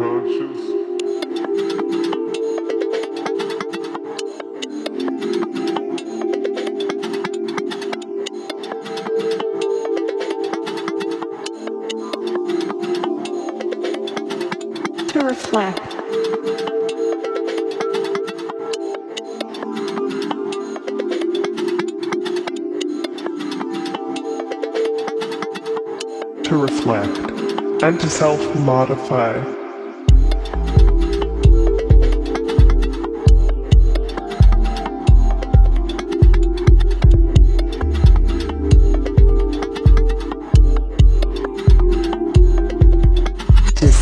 conscious. To reflect. To reflect and to self modify.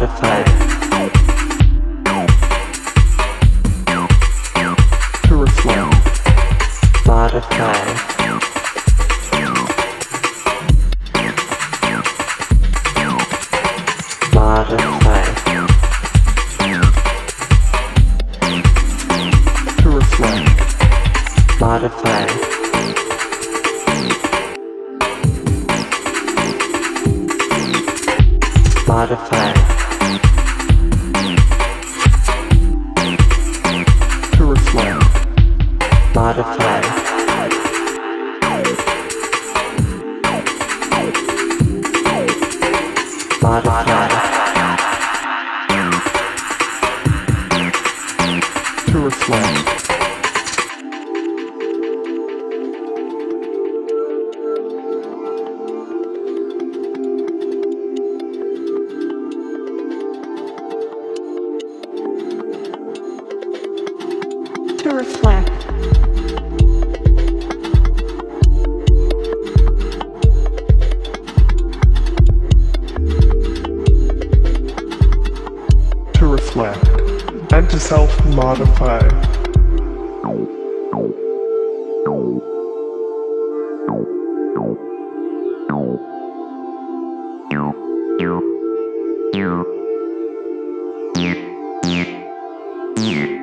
Modify. To reflect. Modify. Modify. To. Modify. Modify. To reflect. To reflect. And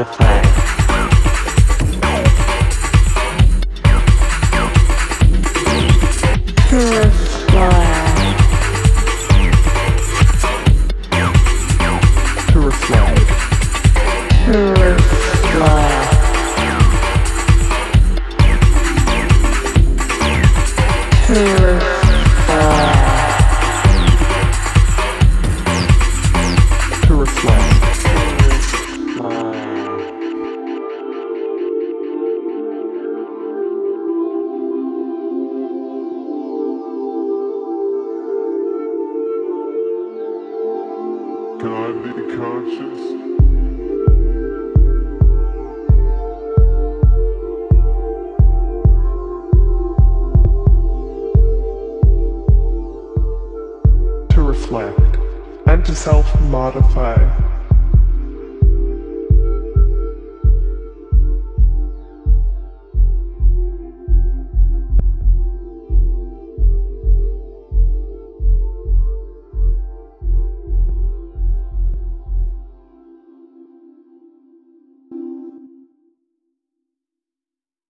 reflect. Modify. To reflect and to self modify.